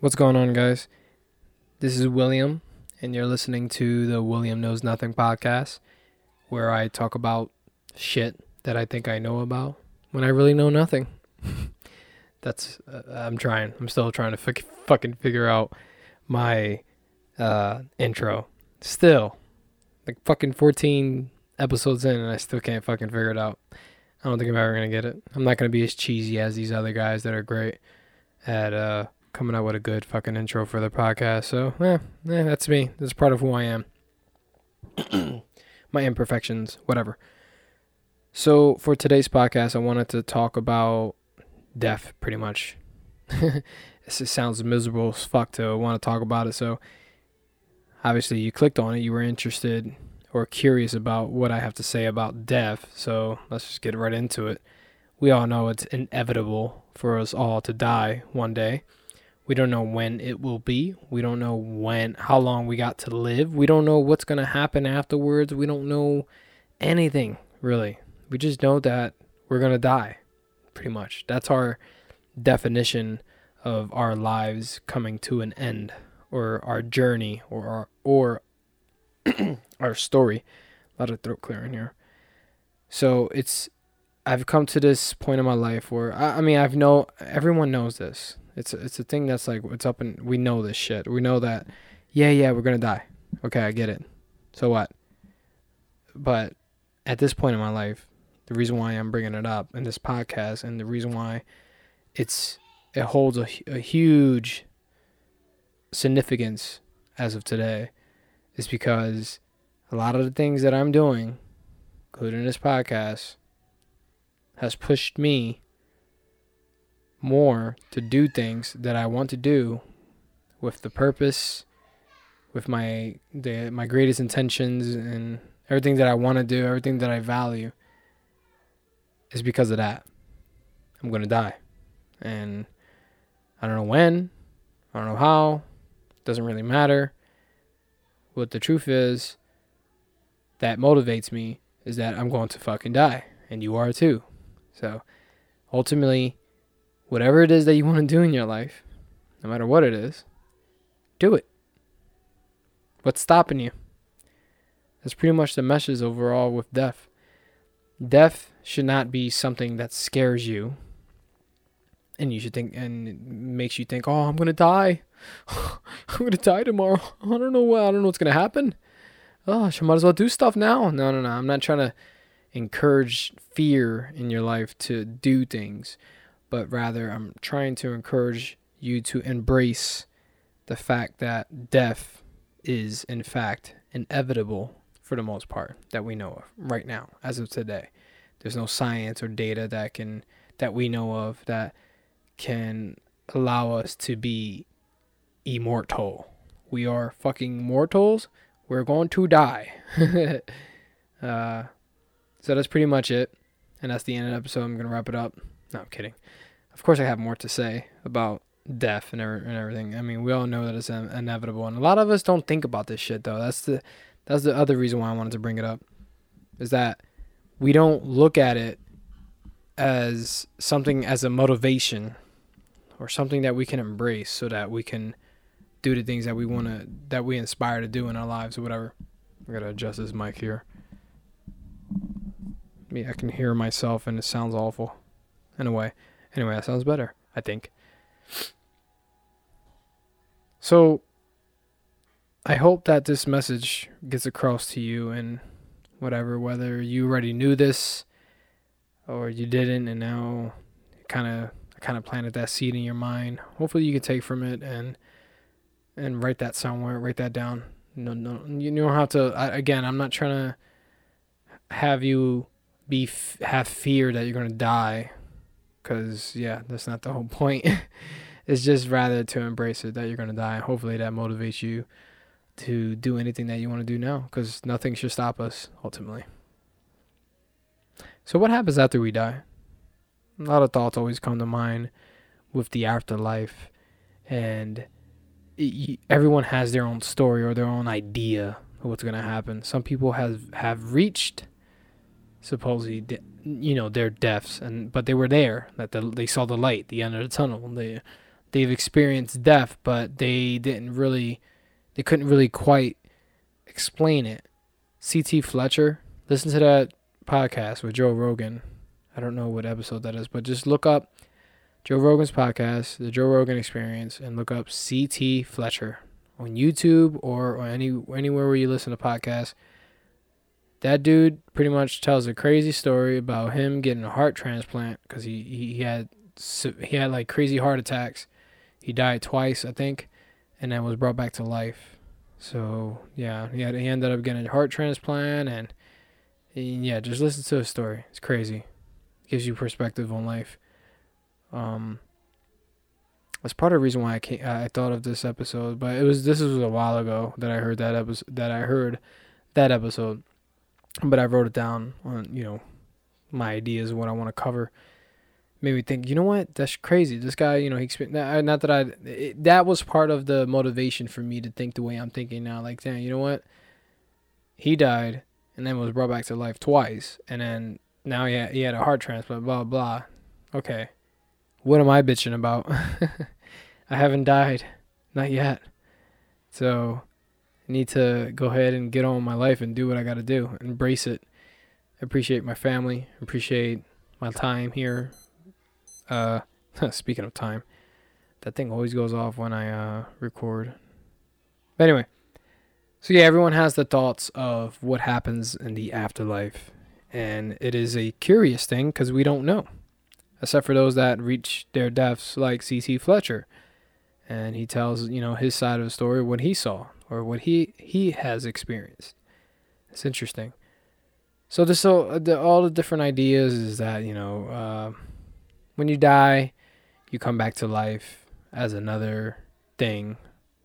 What's going on, guys? This is William, and you're listening to the William Knows Nothing podcast, where I talk about shit that I think I know about when I really know nothing. That's uh, I'm trying. I'm still trying to f- fucking figure out my uh, intro. Still, like fucking 14 episodes in, and I still can't fucking figure it out. I don't think I'm ever gonna get it. I'm not gonna be as cheesy as these other guys that are great at uh, coming out with a good fucking intro for the podcast. So, eh, eh, that's me. That's part of who I am. My imperfections, whatever. So, for today's podcast, I wanted to talk about death, pretty much. this sounds miserable as fuck to want to talk about it. So, obviously, you clicked on it. You were interested or curious about what I have to say about death. So, let's just get right into it. We all know it's inevitable for us all to die one day. We don't know when it will be. We don't know when, how long we got to live. We don't know what's going to happen afterwards. We don't know anything, really. We just know that we're going to die, pretty much. That's our definition of our lives coming to an end or our journey or our, or our story. A lot of throat clearing here. So it's I've come to this point in my life where I, I mean I've know everyone knows this. It's it's a thing that's like it's up and we know this shit. We know that yeah, yeah, we're gonna die. Okay, I get it. So what? But at this point in my life, the reason why I'm bringing it up in this podcast and the reason why it's it holds a, a huge significance as of today is because a lot of the things that I'm doing, including this podcast, has pushed me more to do things that I want to do with the purpose, with my the my greatest intentions and everything that I want to do, everything that I value is because of that. I'm going to die. And I don't know when, I don't know how, doesn't really matter. What the truth is that motivates me is that I'm going to fucking die and you are too. So ultimately whatever it is that you want to do in your life, no matter what it is, do it. What's stopping you? That's pretty much the message overall with death. Death should not be something that scares you and you should think and makes you think, "Oh, I'm going to die. I'm going to die tomorrow. I don't know what I don't know what's going to happen. Oh, I might as well do stuff now." No, no, no. I'm not trying to encourage fear in your life to do things but rather I'm trying to encourage you to embrace the fact that death is, in fact, inevitable for the most part that we know of right now, as of today. There's no science or data that can that we know of that can allow us to be immortal. We are fucking mortals. We're going to die. uh, so that's pretty much it. And that's the end of the episode. I'm going to wrap it up. No, I'm kidding. Of course, I have more to say about death and, and everything. I mean, we all know that it's inevitable, and a lot of us don't think about this shit though. That's the that's the other reason why I wanted to bring it up, is that we don't look at it as something as a motivation or something that we can embrace so that we can do the things that we want to that we inspire to do in our lives or whatever. I gotta adjust this mic here. I mean, I can hear myself and it sounds awful in a way. Anyway, that sounds better, I think. So, I hope that this message gets across to you and whatever, whether you already knew this or you didn't, and now kind of kind of planted that seed in your mind. Hopefully, you can take from it and and write that somewhere, write that down. No, no, you don't have to. I, again, I'm not trying to have you be have fear that you're gonna die because yeah that's not the whole point. It's just rather to embrace it that you're to die. Hopefully that motivates you to do anything that you want to do now because nothing should stop us ultimately. So what happens after we die? A lot of thoughts always come to mind with the afterlife and everyone has their own story or their own idea of what's to happen. Some people have have reached supposedly you know deaths and but they were there that the, they saw the light the end of the tunnel they they've experienced death, but they didn't really, they couldn't really quite explain it. C.T. Fletcher, listen to that podcast with Joe Rogan. I don't know what episode that is, but just look up Joe Rogan's podcast, The Joe Rogan Experience, and look up C.T. Fletcher on YouTube or, or any anywhere where you listen to podcasts. That dude pretty much tells a crazy story about him getting a heart transplant because he, he had he had like crazy heart attacks. He died twice, I think, and then was brought back to life. So yeah, he had he ended up getting a heart transplant, and, and yeah, just listen to his story. It's crazy. Gives you perspective on life. Um, that's part of the reason why I came, I thought of this episode, but it was this was a while ago that I heard that episode that I heard that episode, but I wrote it down on you know my ideas what I want to cover. Made me think, you know what? That's crazy. This guy, you know, he not that I it, that was part of the motivation for me to think the way I'm thinking now. Like, damn, you know what? He died and then was brought back to life twice, and then now he had, he had a heart transplant. Blah blah. Okay what am I bitching about? I haven't died, not yet. So need to go ahead and get on with my life and do what I got to do, embrace it. Appreciate my family, appreciate my time here. Uh, speaking of time, that thing always goes off when I uh, record. But anyway, so yeah, everyone has the thoughts of what happens in the afterlife, and it is a curious thing because we don't know except for those that reach their deaths, like C.T. Fletcher. And he tells, you know, his side of the story, what he saw or what he he has experienced. It's interesting. So this so the, all the different ideas is that you know uh, when you die, you come back to life as another thing,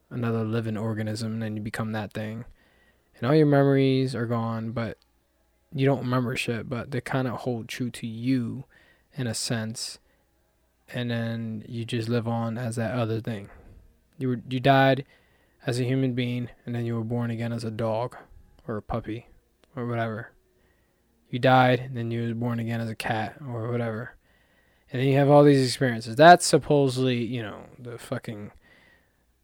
another living organism, and then you become that thing, and all your memories are gone, but you don't remember shit, but they kind of hold true to you in a sense, and then you just live on as that other thing. You were you died as a human being, and then you were born again as a dog or a puppy or whatever. You died, and then you were born again as a cat or whatever. And then you have all these experiences. That's supposedly, you know, the fucking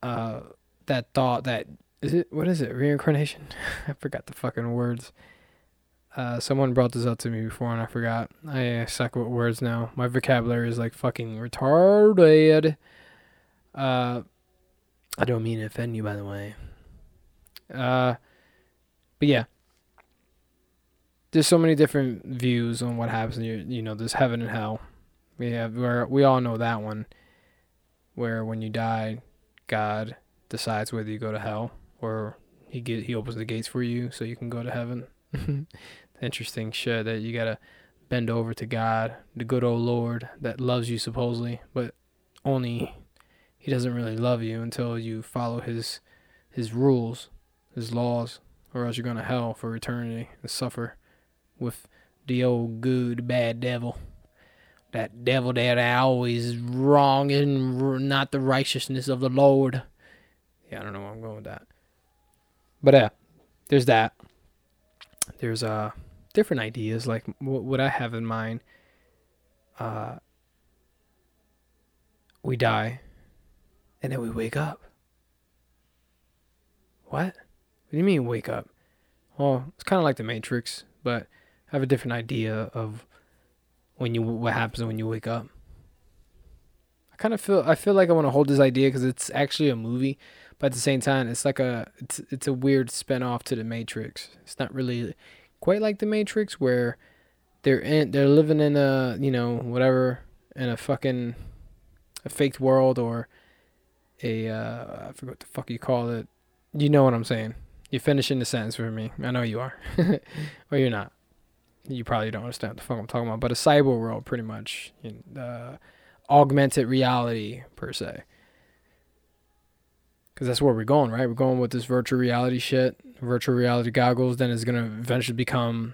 uh that thought that is it what is it? Reincarnation? I forgot the fucking words. Uh, someone brought this up to me before and I forgot. I suck with words now. My vocabulary is like fucking retarded. Uh, I don't mean to offend you, by the way. Uh, but yeah, there's so many different views on what happens. In your, you know, there's heaven and hell. We have where we all know that one, where when you die, God decides whether you go to hell or he get he opens the gates for you so you can go to heaven. interesting shit that you gotta bend over to God, the good old Lord that loves you supposedly, but only he doesn't really love you until you follow his his rules, his laws, or else you're going to hell for eternity and suffer with the old good bad devil. That devil that always wrong and not the righteousness of the Lord. Yeah, I don't know where I'm going with that. But yeah, there's that. There's uh different ideas, like what, what I have in mind. Uh, we die, and then we wake up. What? What do you mean wake up? Well, it's kind of like the Matrix, but I have a different idea of when you what happens when you wake up. I kind of feel I feel like I want to hold this idea because it's actually a movie, but at the same time, it's like a it's it's a weird spin off to the Matrix. It's not really quite like the Matrix, where they're in they're living in a you know whatever in a fucking a faked world or a uh, I forget what the fuck you call it. You know what I'm saying. You're finishing the sentence for me. I know you are, or you're not. You probably don't understand what the fuck I'm talking about. But a cyber world, pretty much, uh, augmented reality per se because that's where we're going, right? We're going with this virtual reality shit, virtual reality goggles. Then it's gonna eventually become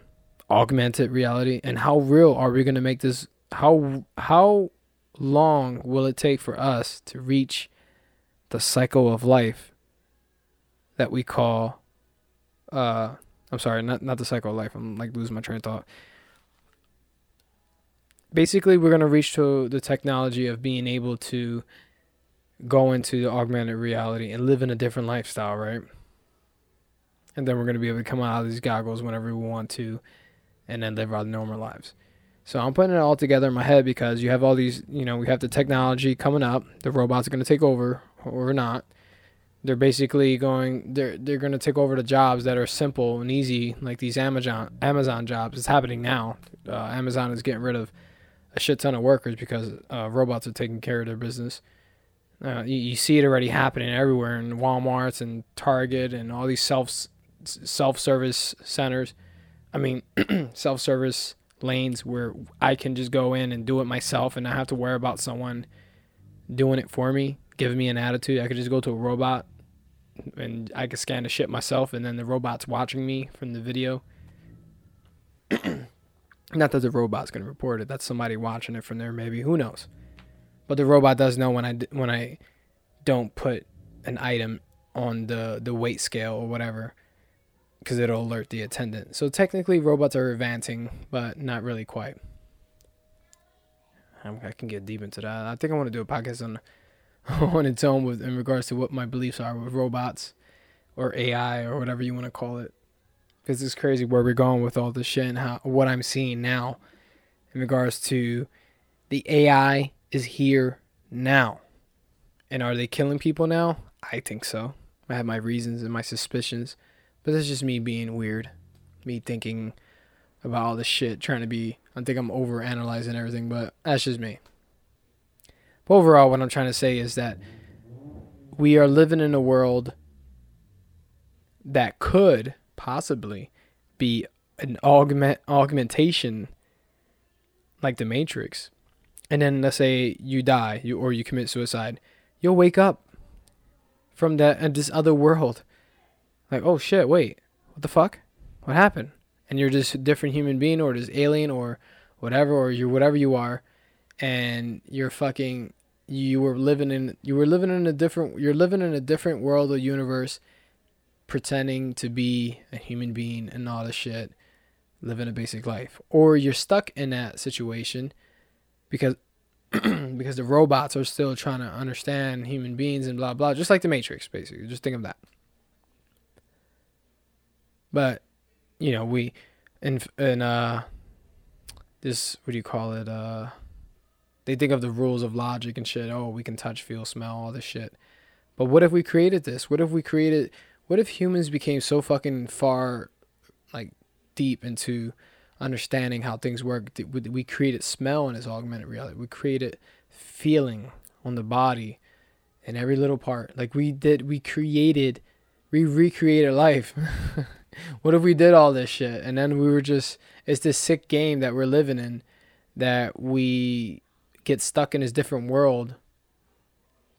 augmented reality. And how real are we gonna make this? How how long will it take for us to reach the cycle of life that we call? Uh, I'm sorry, not not the cycle of life. I'm like losing my train of thought. Basically, we're gonna reach to the technology of being able to go into the augmented reality and live in a different lifestyle, right? And then we're going to be able to come out of these goggles whenever we want to and then live our normal lives. So I'm putting it all together in my head because you have all these, you know, we have the technology coming up. The robots are going to take over or not. They're basically going they're they're going to take over the jobs that are simple and easy like these Amazon Amazon jobs. It's happening now. Uh, Amazon is getting rid of a shit ton of workers because uh, robots are taking care of their business. Uh, you, you, see it already happening everywhere in WalMarts and Target and all these self self service centers. I mean, self service lanes where I can just go in and do it myself and not have to worry about someone doing it for me, giving me an attitude. I could just go to a robot and I could scan the shit myself and then the robot's watching me from the video. not that the robot's to report it. That's somebody watching it from there maybe. Who knows? But the robot does know when I when I don't put an item on the the weight scale or whatever because it'll alert the attendant. So technically, robots are advancing, but not really quite. I can get deep into that. I think I want to do a podcast on on its own with in regards to what my beliefs are with robots or AI or whatever you want to call it. Because it's crazy where we're going with all this shit and how what I'm seeing now in regards to the AI is here now. And are they killing people now? I think so. I have my reasons and my suspicions. But that's just me being weird. Me thinking about all this shit, trying to be. I think I'm over analyzing everything, but that's just me. But overall, what I'm trying to say is that we are living in a world that could possibly be an augment augmentation like the Matrix. And then let's say you die, you or you commit suicide, you'll wake up from that and this other world like, oh shit, wait, what the fuck? What happened? And you're just a different human being or just alien or whatever, or you're whatever you are, and you're fucking you were living in you were living in a different you're living in a different world or universe pretending to be a human being and all this shit living a basic life. Or you're stuck in that situation because because the robots are still trying to understand human beings and blah blah. Just like the matrix basically. Just think of that. But you know, we in in uh this what do you call it? Uh they think of the rules of logic and shit. Oh, we can touch, feel, smell, all this shit. But what if we created this? What if we created what if humans became so fucking far like deep into understanding how things work we created smell in this augmented reality we created feeling on the body in every little part like we did we created we recreated life what if we did all this shit and then we were just it's this sick game that we're living in that we get stuck in his different world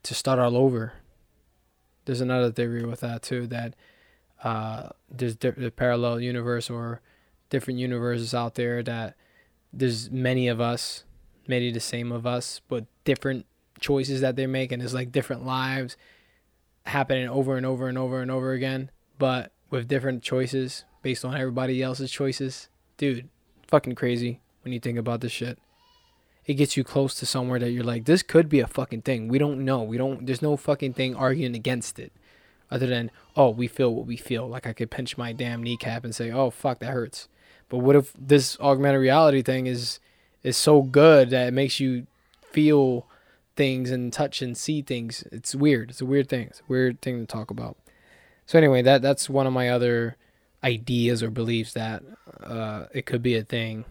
to start all over. There's another theory with that too that uh, there's a parallel universe or different universes out there that there's many of us, many the same of us, but different choices that they make, and it's like different lives happening over and over and over and over again. But with different choices based on everybody else's choices. Dude, fucking crazy when you think about this shit. It gets you close to somewhere that you're like, this could be a fucking thing. We don't know. We don't, there's no fucking thing arguing against it. Other than, oh, we feel what we feel. Like I could pinch my damn kneecap and say, oh, fuck, that hurts. But what if this augmented reality thing is is so good that it makes you feel things and touch and see things? It's weird. It's a weird thing. It's a weird thing to talk about. So anyway, that that's one of my other ideas or beliefs that uh, it could be a thing.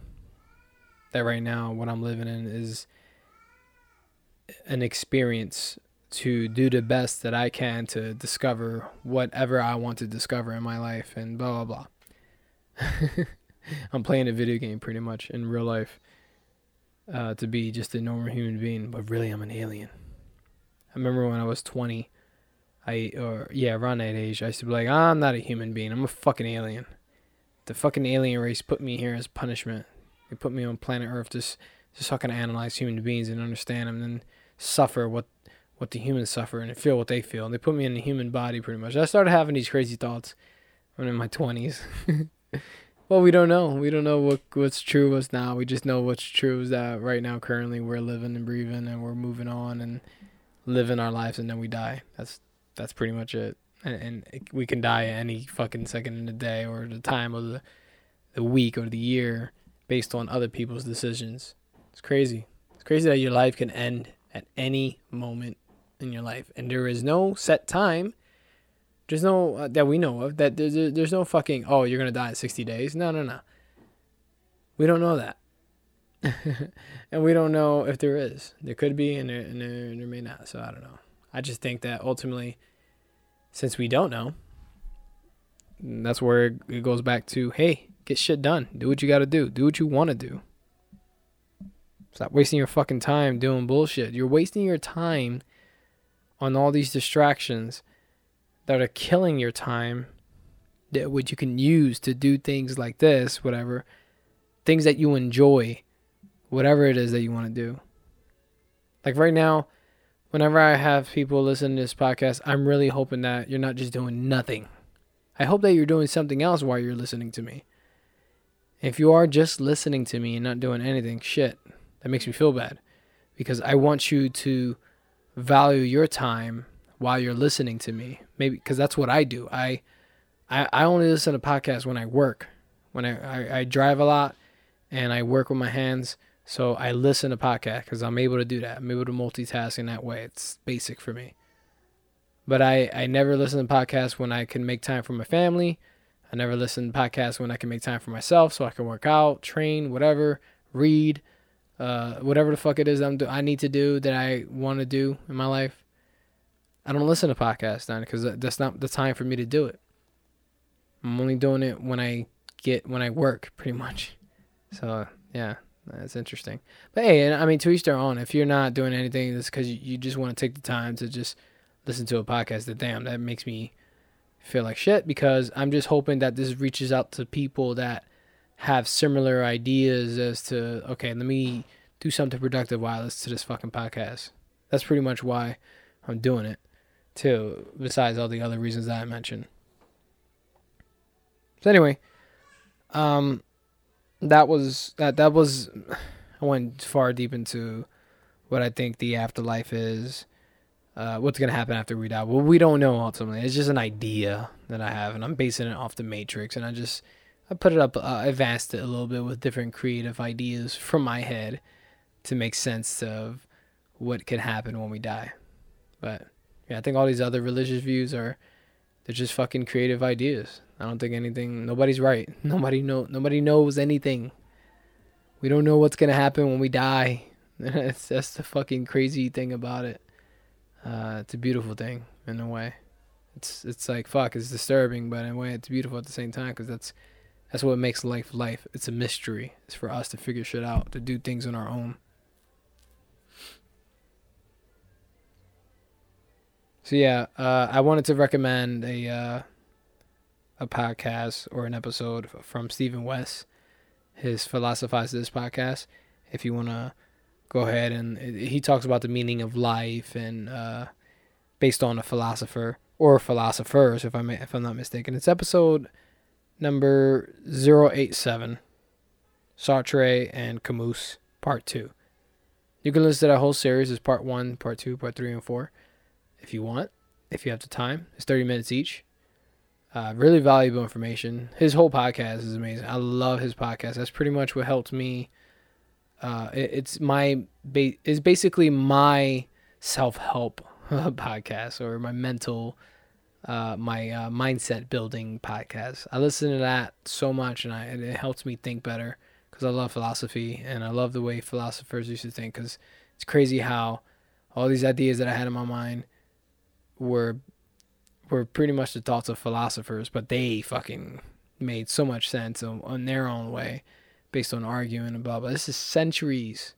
That right now, what I'm living in is an experience to do the best that I can to discover whatever I want to discover in my life and blah blah blah. I'm playing a video game pretty much in real life uh, to be just a normal human being, but really I'm an alien. I remember when I was 20, I or yeah, around that age, I used to be like, I'm not a human being. I'm a fucking alien. The fucking alien race put me here as punishment. They put me on planet Earth just just fucking analyze human beings and understand them, and suffer what what the humans suffer and feel what they feel. And they put me in the human body pretty much. I started having these crazy thoughts when in my twenties. well, we don't know. We don't know what what's true, what's not. We just know what's true is that right now, currently, we're living and breathing and we're moving on and living our lives and then we die. That's that's pretty much it. And, and we can die any fucking second in the day or the time of the the week or the year based on other people's decisions. It's crazy. It's crazy that your life can end at any moment in your life, and there is no set time. There's no uh, that we know of that there's there's no fucking oh you're gonna die in 60 days. No no no. We don't know that. and we don't know if there is. There could be, and there, and there, and there may not. So I don't know. I just think that ultimately, since we don't know, that's where it goes back to hey, get shit done. Do what you got to do. Do what you want to do. Stop wasting your fucking time doing bullshit. You're wasting your time on all these distractions that are killing your time that which you can use to do things like this, whatever, things that you enjoy whatever it is that you want to do. Like right now, whenever I have people listen to this podcast, I'm really hoping that you're not just doing nothing. I hope that you're doing something else while you're listening to me. If you are just listening to me and not doing anything, shit, that makes me feel bad. Because I want you to value your time while you're listening to me. Maybe because that's what I do. I, I I only listen to podcasts when I work. When I, I, I drive a lot and I work with my hands so I listen to podcasts because I'm able to do that. I'm able to multitask in that way. It's basic for me. But I, I never listen to podcasts when I can make time for my family. I never listen to podcasts when I can make time for myself so I can work out, train, whatever, read, uh, whatever the fuck it is I'm do- I need to do that I want to do in my life. I don't listen to podcasts then because that's not the time for me to do it. I'm only doing it when I get when I work, pretty much. So yeah. That's interesting. But hey, and I mean, to each their own. If you're not doing anything, it's because you, you just want to take the time to just listen to a podcast. That damn, that makes me feel like shit because I'm just hoping that this reaches out to people that have similar ideas as to okay, let me do something productive while I listen to this fucking podcast. That's pretty much why I'm doing it, too. Besides all the other reasons that I mentioned. So anyway, um, that was that that was I went far deep into what I think the afterlife is. Uh, what's gonna happen after we die? Well, we don't know ultimately. It's just an idea that I have, and I'm basing it off the Matrix. And I just I put it up, uh, advanced it a little bit with different creative ideas from my head to make sense of what could happen when we die. But yeah, I think all these other religious views are they're just fucking creative ideas. I don't think anything. Nobody's right. Nobody know. Nobody knows anything. We don't know what's gonna happen when we die. that's that's the fucking crazy thing about it. Uh, it's a beautiful thing in a way. It's it's like fuck. It's disturbing, but in a way, it's beautiful at the same time because that's that's what makes life life. It's a mystery. It's for us to figure shit out, to do things on our own. So yeah, uh, I wanted to recommend a uh, a podcast or an episode from Stephen West, his Philosophize This podcast. If you want to go ahead and he talks about the meaning of life and uh, based on a philosopher or philosophers, if I'm if I'm not mistaken. It's episode number 087, Sartre and Camus, part two. You can listen to that whole series as part one, part two, part three, and four, if you want. If you have the time, it's 30 minutes each. Uh, really valuable information. His whole podcast is amazing. I love his podcast. That's pretty much what helped me. Uh, it, it's my ba- it's basically my self help podcast or my mental, uh, my uh, mindset building podcast. I listen to that so much, and I and it helps me think better because I love philosophy and I love the way philosophers used to think. Because it's crazy how all these ideas that I had in my mind were were pretty much the thoughts of philosophers, but they fucking made so much sense on, on their own way based on arguing and blah blah. This is centuries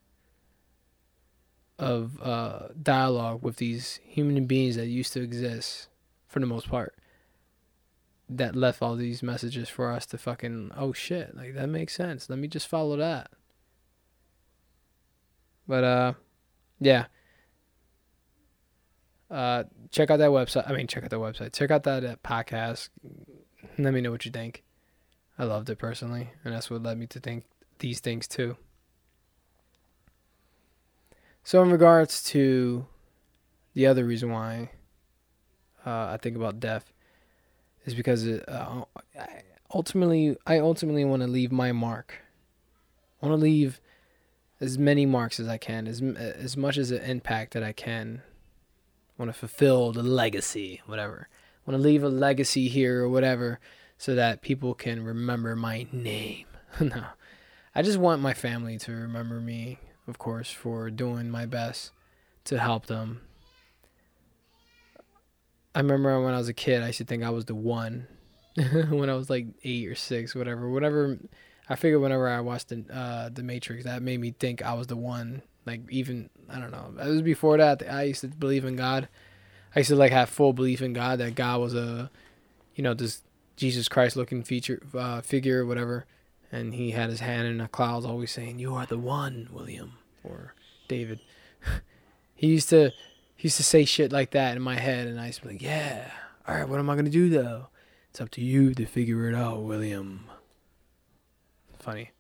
of uh, dialogue with these human beings that used to exist for the most part that left all these messages for us to fucking oh shit like that makes sense let me just follow that but uh yeah uh, check out that website. I mean, check out that website. Check out that uh, podcast. Let me know what you think. I loved it personally, and that's what led me to think these things too. So, in regards to the other reason why uh, I think about death is because it, uh, ultimately I ultimately want to leave my mark. I want to leave as many marks as I can, as as much as an impact that I can. I want to fulfill the legacy, whatever. I want to leave a legacy here or whatever, so that people can remember my name. no, I just want my family to remember me, of course, for doing my best to help them. I remember when I was a kid, I used to think I was the one. when I was like eight or six, whatever, whatever I figured whenever I watched the uh, the Matrix, that made me think I was the one. Like even I don't know. It was before that. I used to believe in God. I used to like have full belief in God that God was a, you know, this Jesus Christ looking feature uh, figure, whatever, and he had his hand in the clouds, always saying, "You are the one, William," or David. he used to he used to say shit like that in my head, and I used to be like, "Yeah, all right, what am I gonna do though? It's up to you to figure it out, William." Funny.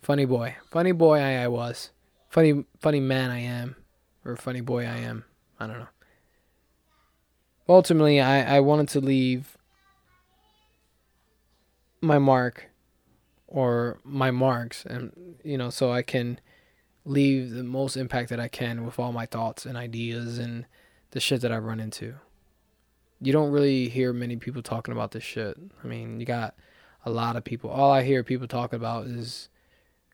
Funny boy. Funny boy I, I was. Funny funny man I am. Or funny boy I am. I don't know. Ultimately I, I wanted to leave my mark or my marks and you know, so I can leave the most impact that I can with all my thoughts and ideas and the shit that I run into. You don't really hear many people talking about this shit. I mean, you got a lot of people. All I hear people talking about is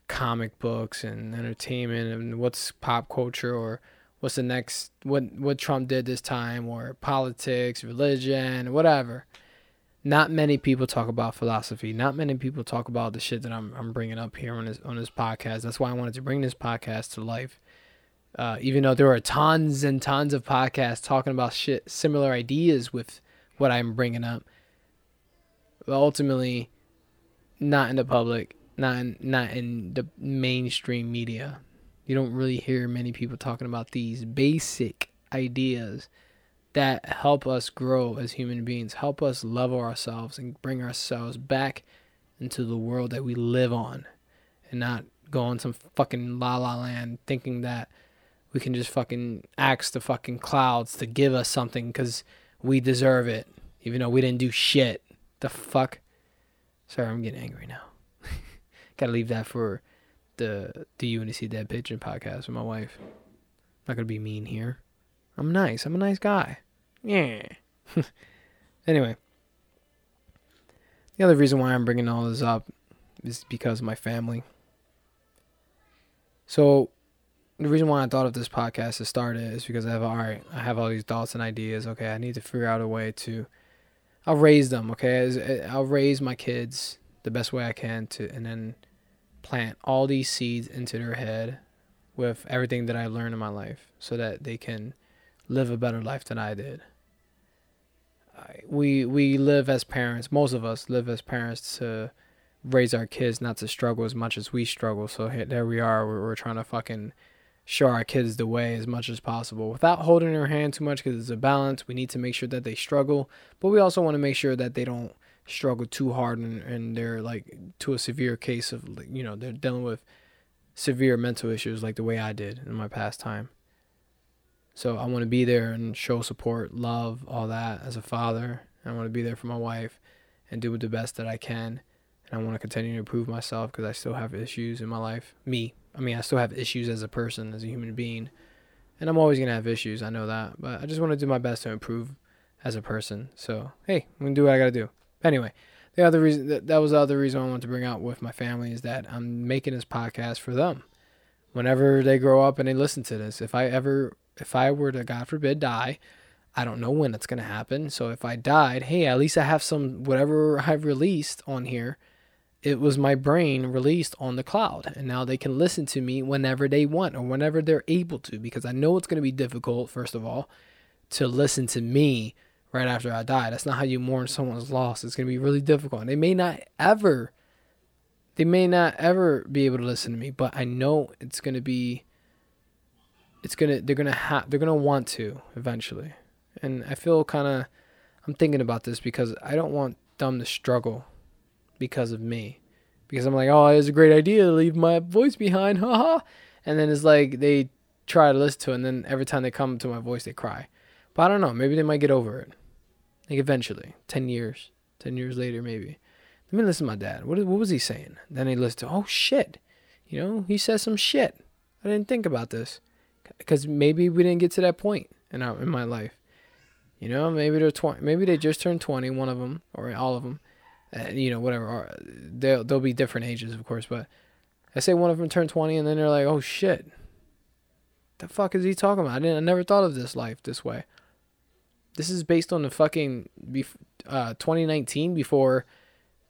comic books and entertainment and what's pop culture or what's the next what what Trump did this time or politics, religion, whatever. Not many people talk about philosophy. Not many people talk about the shit that I'm I'm bringing up here on this on this podcast. That's why I wanted to bring this podcast to life. Uh, even though there are tons and tons of podcasts talking about shit similar ideas with what I'm bringing up, but ultimately, not in the public, not in, not in the mainstream media. You don't really hear many people talking about these basic ideas that help us grow as human beings, help us level ourselves and bring ourselves back into the world that we live on and not go on some fucking la la land thinking that we can just fucking ask the fucking clouds to give us something because we deserve it, even though we didn't do shit. The fuck? Sorry, I'm getting angry now. Gotta leave that for the the You Wanna See Dead Pigeon podcast with my wife. I'm not gonna be mean here. I'm nice. I'm a nice guy. Yeah. anyway, the other reason why I'm bringing all this up is because of my family. So, the reason why I thought of this podcast to start it is because I have all right. I have all these thoughts and ideas. Okay, I need to figure out a way to I'll raise them, okay? Eh, I'll raise my kids the best way I can to and then plant all these seeds into their head with everything that I learned in my life so that they can live a better life than I did. We we live as parents, most of us live as parents to raise our kids not to struggle as much as we struggle. So there we are, we're, we're trying to fucking show our kids the way as much as possible without holding their hand too much because it's a balance. We need to make sure that they struggle, but we also want to make sure that they don't struggle too hard and, and they're like to a severe case of, you know, they're dealing with severe mental issues like the way I did in my past time. So I want to be there and show support, love, all that as a father. I want to be there for my wife and do the best that I can. And I want to continue to improve myself because I still have issues in my life. Me, I mean, I still have issues as a person, as a human being, and I'm always gonna have issues. I know that, but I just want to do my best to improve as a person. So hey, I'm gonna do what I gotta do. Anyway, the other reason that, that was the other reason I wanted to bring out with my family is that I'm making this podcast for them. Whenever they grow up and they listen to this, if I ever, if I were to, God forbid, die, I don't know when it's gonna happen. So if I died, hey, at least I have some whatever I've released on here it was my brain released on the cloud. And now they can listen to me whenever they want or whenever they're able to because i know it's going to be difficult first of all to listen to me right after i die. That's not how you mourn someone's loss. It's going to be really difficult. And they may not ever they may not ever be able to listen to me but i know it's going to be it's to they're to have they're to want to eventually and i feel kind of i'm thinking about this because i don't want them to struggle because of me. Because I'm like, oh, it's a great idea to leave my voice behind, haha. and then it's like they try to listen to it, and then every time they come to my voice, they cry. But I don't know. Maybe they might get over it. Like eventually, ten years, ten years later, maybe. Let me listen to my dad. What what was he saying? Then he listen to, oh shit, you know, he says some shit. I didn't think about this, because maybe we didn't get to that point in our in my life. You know, maybe they're twenty. Maybe they just turned twenty. One of them, or all of them. You know, whatever. They'll they'll be different ages, of course. But I say one of them turned twenty, and then they're like, oh shit. The fuck is he talking about? I didn't. I never thought of this life this way. This is based on the fucking uh, 2019 before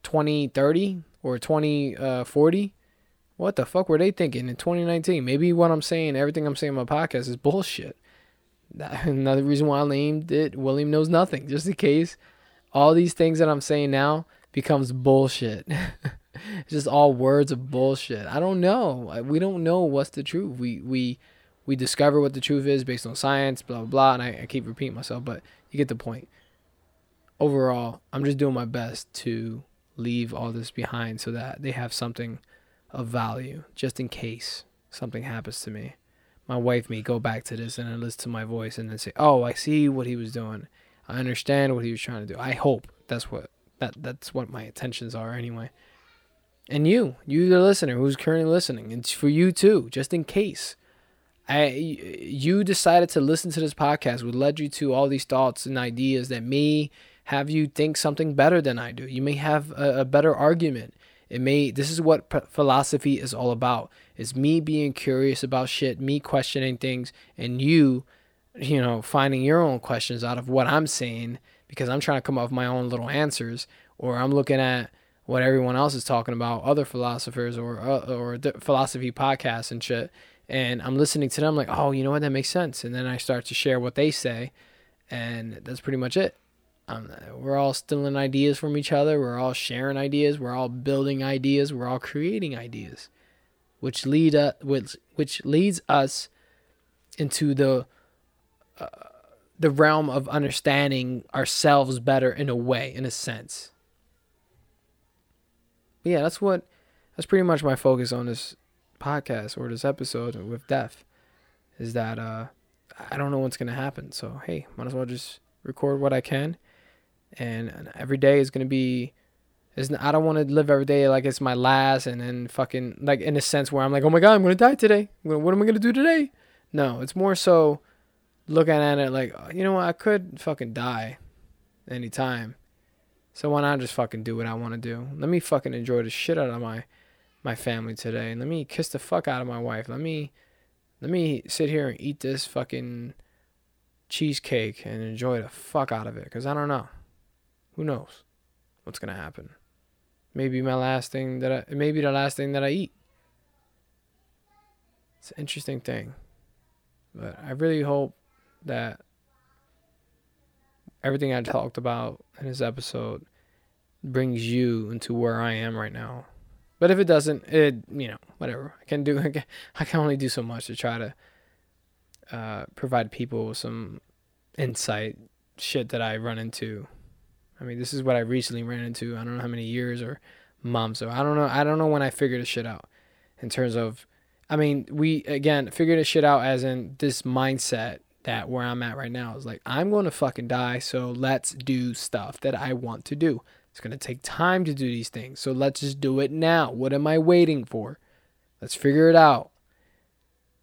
2030 or 2040. What the fuck were they thinking in 2019? Maybe what I'm saying, everything I'm saying on my podcast is bullshit. That, another reason why I named it William Knows Nothing, just in case all these things that I'm saying now becomes bullshit. it's just all words of bullshit. I don't know. We don't know what's the truth. We we we discover what the truth is based on science, blah blah blah. And I, I keep repeating myself, but you get the point. Overall, I'm just doing my best to leave all this behind so that they have something of value just in case something happens to me. My wife may go back to this and then listen to my voice and then say, "Oh, I see what he was doing. I understand what he was trying to do." I hope that's what that that's what my intentions are anyway. And you, you the listener who's currently listening, it's for you too, just in case. I you decided to listen to this podcast would led you to all these thoughts and ideas that may have you think something better than I do. You may have a, a better argument. It may this is what p- philosophy is all about. It's me being curious about shit, me questioning things and you you know finding your own questions out of what I'm saying because I'm trying to come up with my own little answers or I'm looking at what everyone else is talking about, other philosophers or uh, or philosophy podcasts and shit and I'm listening to them like, oh, you know what, that makes sense. And then I start to share what they say, and that's pretty much it. Um, we're all stealing ideas from each other. We're all sharing ideas. We're all building ideas. We're all creating ideas, which lead uh, which which leads us into the uh, the realm of understanding ourselves better in a way, in a sense. But yeah, that's what that's pretty much my focus on this podcast or this episode with death is that uh, I don't know what's gonna happen. So hey, might as well just record what I can, and every day is gonna be. I don't want to live every day like it's my last, and then fucking like in a sense where I'm like, oh my god, I'm gonna die today. What am I gonna do today? No, it's more so looking at it like, oh, you know what, I could fucking die anytime. So why not just fucking do what I want to do? Let me fucking enjoy the shit out of my my family today let me kiss the fuck out of my wife. Let me let me sit here and eat this fucking cheesecake and enjoy the fuck out of it cuz I don't know. Who knows what's going to happen? Maybe my last thing that I maybe the last thing that I eat. It's an interesting thing. But I really hope that everything I talked about in this episode brings you into where I am right now. But if it doesn't, it you know whatever I can do. I can, I can only do so much to try to uh, provide people with some insight shit that I run into. I mean, this is what I recently ran into. I don't know how many years or months. So I don't know. I don't know when I figured this shit out. In terms of, I mean, we again figured this shit out as in this mindset that where I'm at right now is like I'm going to fucking die. So let's do stuff that I want to do. It's going to take time to do these things. So let's just do it now. What am I waiting for? Let's figure it out.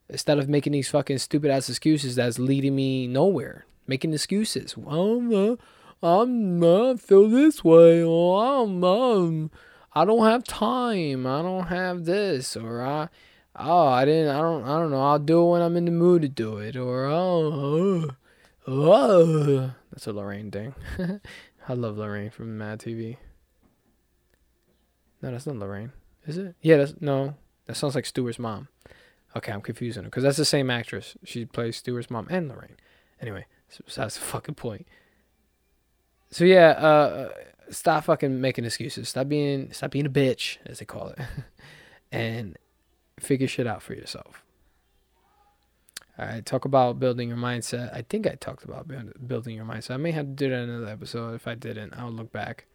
Instead of making these fucking stupid ass excuses that's leading me nowhere. Making excuses. Well, uh, I'm, uh, feel this way. Or I'm, um, I don't have time. I don't have this. Or I, oh, I didn't, I don't, I don't know. I'll do it when I'm in the mood to do it. Or, oh, uh, uh. that's a Lorraine thing. I love Lorraine from Mad TV. No, that's not Lorraine. Is it? Yeah, that's no. That sounds like Stuart's mom. Okay, I'm confusing her because that's the same actress. She plays Stuart's mom and Lorraine. Anyway, that's the fucking point. So yeah, uh, stop fucking making excuses. Stop being stop being a bitch, as they call it, and figure shit out for yourself. I talk about building your mindset. I think I talked about building your mindset. I may have to do that in another episode. If I didn't, I'll look back.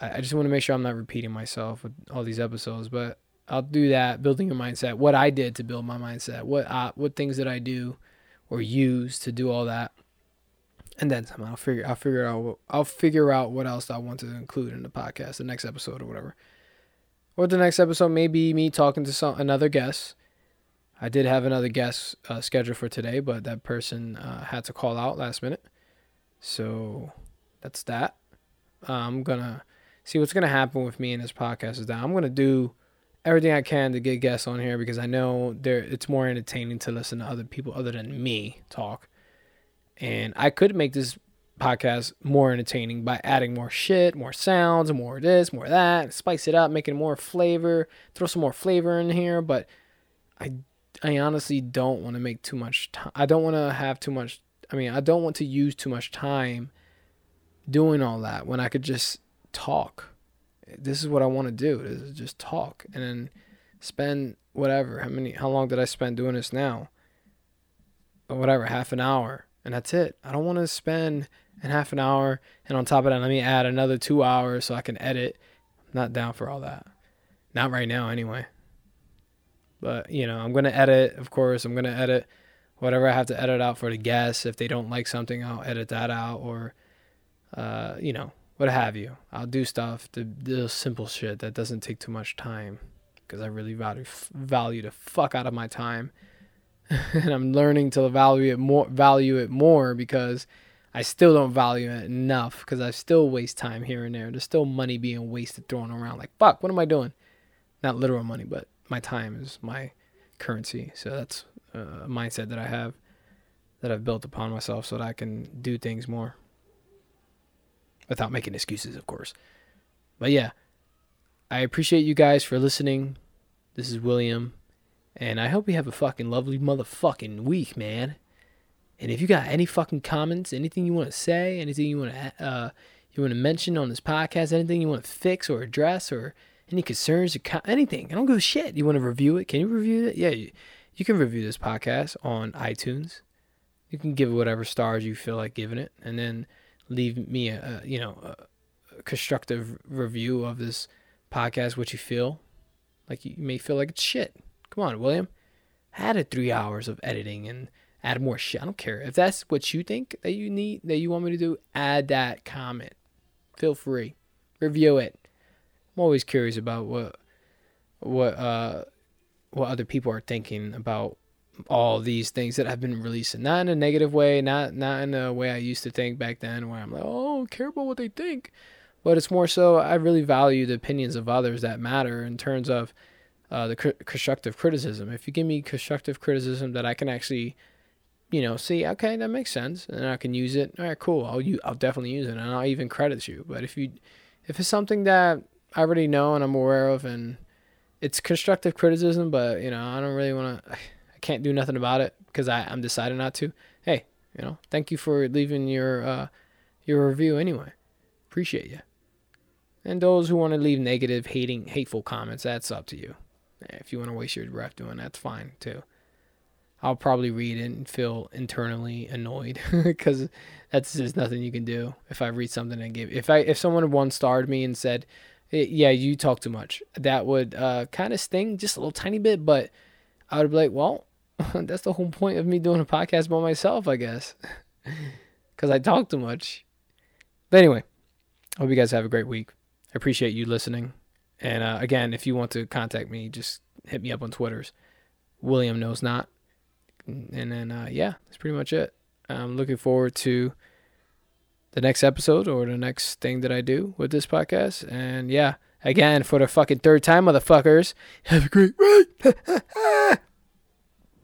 I, I just want to make sure I'm not repeating myself with all these episodes. But I'll do that. Building your mindset. What I did to build my mindset. What uh, what things did I do or use to do all that? And then I'll figure I'll figure out I'll figure out what else I want to include in the podcast, the next episode or whatever. Or the next episode may be me talking to some another guest. I did have another guest uh, scheduled for today, but that person uh, had to call out last minute. So that's that. Uh, I'm gonna see what's gonna happen with me in this podcast is that I'm gonna do everything I can to get guests on here because I know there it's more entertaining to listen to other people other than me talk. And I could make this podcast more entertaining by adding more shit, more sounds, more this, more that, spice it up, making more flavor, throw some more flavor in here. But I, I honestly don't want to make too much time. I don't want to have too much. I mean, I don't want to use too much time doing all that when I could just talk. This is what I want to do. Is just talk and then spend whatever. How many? How long did I spend doing this now? Or whatever, half an hour, and that's it. I don't want to spend and half an hour. And on top of that, let me add another two hours so I can edit. I'm not down for all that. Not right now, anyway. But, you know, I'm going to edit, of course. I'm going to edit whatever I have to edit out for the guests. If they don't like something, I'll edit that out or, uh, you know, what have you. I'll do stuff, the, the simple shit that doesn't take too much time because I really value, value the fuck out of my time. and I'm learning to value it more, value it more because I still don't value it enough because I still waste time here and there. There's still money being wasted thrown around. Like, fuck, what am I doing? Not literal money, but my time is my currency. So that's a mindset that I have that I've built upon myself so that I can do things more without making excuses, of course. But yeah, I appreciate you guys for listening. This is William, and I hope you have a fucking lovely motherfucking week, man. And if you got any fucking comments, anything you want to say, anything you want to uh, you want to mention on this podcast, anything you want to fix or address, or any concerns, or co- anything, I don't give a shit. You want to review it? Can you review it? Yeah, you, you can review this podcast on iTunes. You can give it whatever stars you feel like giving it, and then leave me a, a you know a, constructive review of this podcast. What you feel like you may feel like it's shit. Come on, William. It three hours of editing and add more shit. I don't care. If that's what you think that you need, that you want me to do, add that comment. Feel free. Review it. I'm always curious about what what uh what other people are thinking about all these things that I've been releasing. Not in a negative way, not not in a way I used to think back then where I'm like, oh, care about what they think. But it's more so I really value the opinions of others that matter in terms of uh, the cr- constructive criticism. If you give me constructive criticism that I can actually you know, see, okay, that makes sense, and I can use it. All right, cool. I'll you, I'll definitely use it, and I'll even credit you. But if you, if it's something that I already know and I'm aware of, and it's constructive criticism, but you know, I don't really want to, I can't do nothing about it because I I'm deciding not to. Hey, you know, thank you for leaving your uh your review anyway. Appreciate you. And those who want to leave negative, hating, hateful comments, that's up to you. If you want to waste your breath doing that, that's fine too. I'll probably read it and feel internally annoyed because that's just nothing you can do. If I read something and give, if I if someone one starred me and said, "Yeah, you talk too much," that would uh, kind of sting just a little tiny bit. But I would be like, "Well, that's the whole point of me doing a podcast by myself, I guess, because I talk too much." But anyway, I hope you guys have a great week. I appreciate you listening. And uh, again, if you want to contact me, just hit me up on Twitters. William knows not and then uh, yeah, that's pretty much it. I'm looking forward to the next episode or the next thing that I do with this podcast. And yeah, again for the fucking third time, motherfuckers. Have a great week.